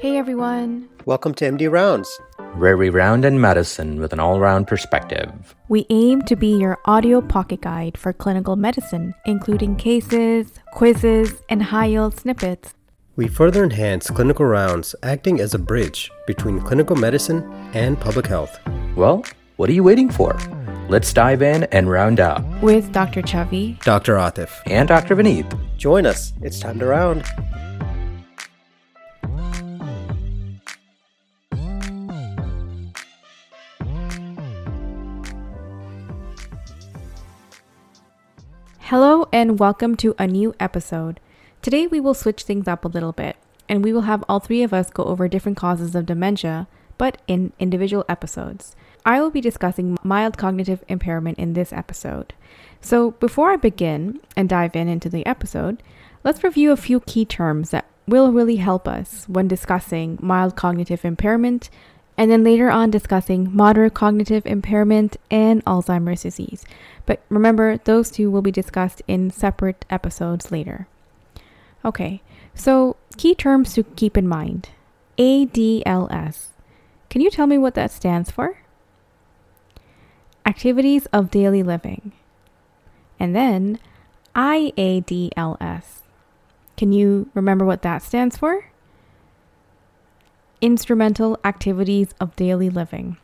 Hey everyone! Welcome to MD Rounds, where round in medicine with an all round perspective. We aim to be your audio pocket guide for clinical medicine, including cases, quizzes, and high yield snippets. We further enhance clinical rounds, acting as a bridge between clinical medicine and public health. Well, what are you waiting for? Let's dive in and round up. With Dr. Chavi, Dr. Atif, and Dr. Vineet. Join us. It's time to round. Hello and welcome to a new episode. Today we will switch things up a little bit and we will have all three of us go over different causes of dementia, but in individual episodes. I will be discussing mild cognitive impairment in this episode. So before I begin and dive in into the episode, let's review a few key terms that will really help us when discussing mild cognitive impairment, and then later on discussing moderate cognitive impairment and Alzheimer's disease. But remember, those two will be discussed in separate episodes later. Okay, so key terms to keep in mind ADLS. Can you tell me what that stands for? Activities of daily living. And then IADLS. Can you remember what that stands for? Instrumental activities of daily living.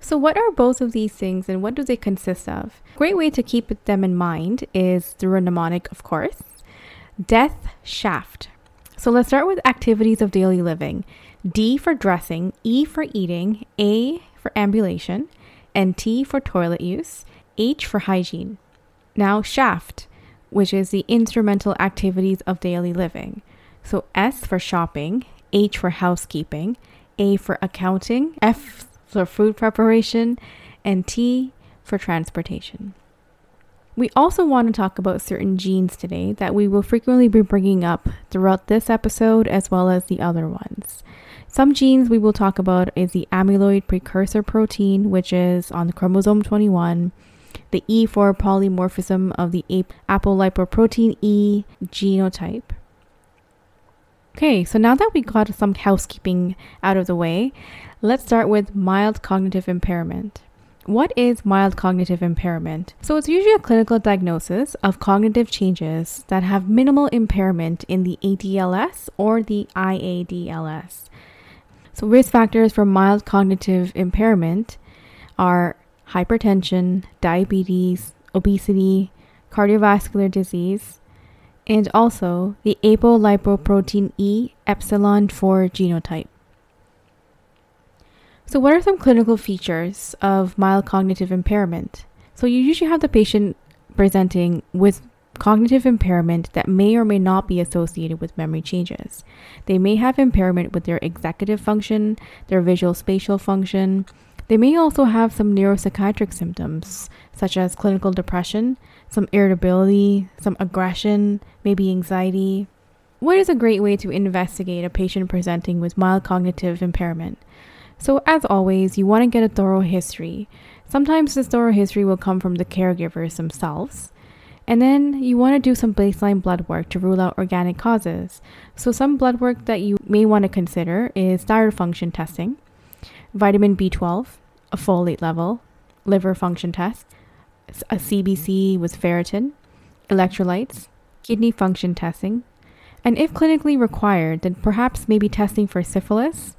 So, what are both of these things and what do they consist of? Great way to keep them in mind is through a mnemonic, of course. Death shaft. So, let's start with activities of daily living D for dressing, E for eating, A for ambulation, and T for toilet use, H for hygiene. Now, shaft, which is the instrumental activities of daily living. So, S for shopping, H for housekeeping, A for accounting, F for food preparation, and T for transportation. We also want to talk about certain genes today that we will frequently be bringing up throughout this episode as well as the other ones. Some genes we will talk about is the amyloid precursor protein, which is on chromosome 21, the E for polymorphism of the apolipoprotein E genotype, Okay, so now that we got some housekeeping out of the way, let's start with mild cognitive impairment. What is mild cognitive impairment? So, it's usually a clinical diagnosis of cognitive changes that have minimal impairment in the ADLS or the IADLS. So, risk factors for mild cognitive impairment are hypertension, diabetes, obesity, cardiovascular disease, and also the apolipoprotein E epsilon 4 genotype. So, what are some clinical features of mild cognitive impairment? So, you usually have the patient presenting with cognitive impairment that may or may not be associated with memory changes. They may have impairment with their executive function, their visual spatial function. They may also have some neuropsychiatric symptoms, such as clinical depression, some irritability, some aggression, maybe anxiety. What is a great way to investigate a patient presenting with mild cognitive impairment? So, as always, you want to get a thorough history. Sometimes this thorough history will come from the caregivers themselves. And then you want to do some baseline blood work to rule out organic causes. So, some blood work that you may want to consider is thyroid function testing, vitamin B12, a folate level, liver function test, a CBC with ferritin, electrolytes, kidney function testing, and if clinically required, then perhaps maybe testing for syphilis,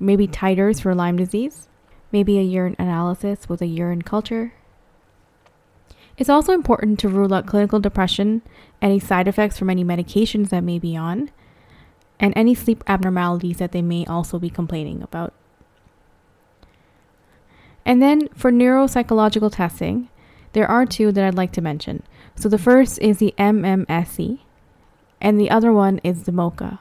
maybe titers for Lyme disease, maybe a urine analysis with a urine culture. It's also important to rule out clinical depression, any side effects from any medications that may be on, and any sleep abnormalities that they may also be complaining about. And then for neuropsychological testing, there are two that I'd like to mention. So the first is the MMSE, and the other one is the MoCA.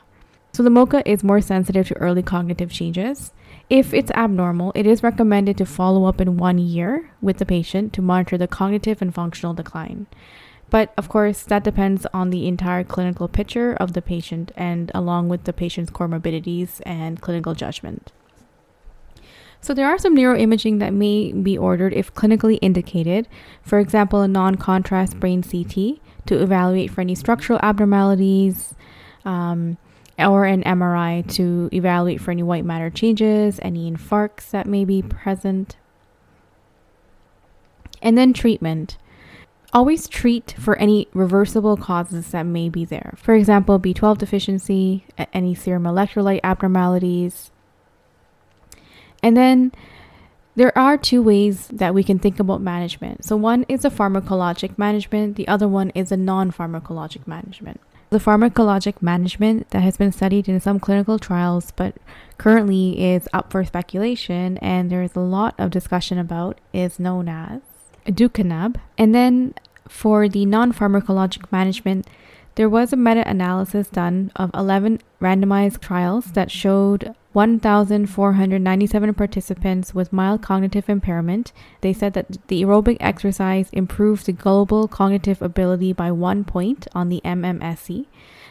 So the MoCA is more sensitive to early cognitive changes. If it's abnormal, it is recommended to follow up in one year with the patient to monitor the cognitive and functional decline. But of course, that depends on the entire clinical picture of the patient and along with the patient's comorbidities and clinical judgment. So there are some neuroimaging that may be ordered if clinically indicated. For example, a non-contrast brain CT to evaluate for any structural abnormalities, um, or an MRI to evaluate for any white matter changes, any infarcts that may be present. And then treatment. Always treat for any reversible causes that may be there. For example, B12 deficiency, any serum electrolyte abnormalities. And then there are two ways that we can think about management. So, one is a pharmacologic management, the other one is a non pharmacologic management. The pharmacologic management that has been studied in some clinical trials but currently is up for speculation and there is a lot of discussion about is known as aducanumab. And then for the non pharmacologic management, there was a meta analysis done of 11 randomized trials that showed 1,497 participants with mild cognitive impairment. They said that the aerobic exercise improved the global cognitive ability by one point on the MMSE.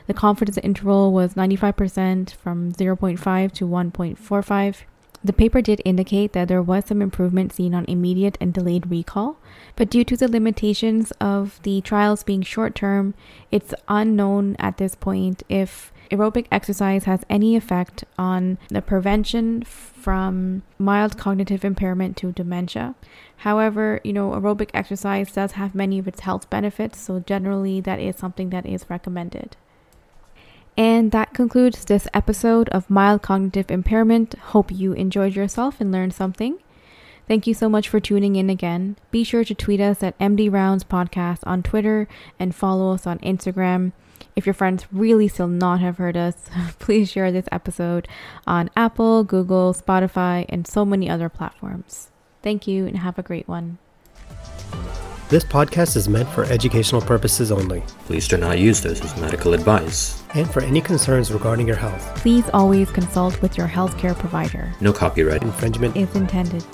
The confidence interval was 95% from 0.5 to 1.45. The paper did indicate that there was some improvement seen on immediate and delayed recall, but due to the limitations of the trials being short term, it's unknown at this point if aerobic exercise has any effect on the prevention from mild cognitive impairment to dementia. However, you know, aerobic exercise does have many of its health benefits, so generally that is something that is recommended. And that concludes this episode of Mild Cognitive Impairment. Hope you enjoyed yourself and learned something. Thank you so much for tuning in again. Be sure to tweet us at MD Rounds Podcast on Twitter and follow us on Instagram. If your friends really still not have heard us, please share this episode on Apple, Google, Spotify, and so many other platforms. Thank you and have a great one. This podcast is meant for educational purposes only. Please do not use this as medical advice. And for any concerns regarding your health, Please always consult with your healthcare provider. No copyright. infringement Is intended.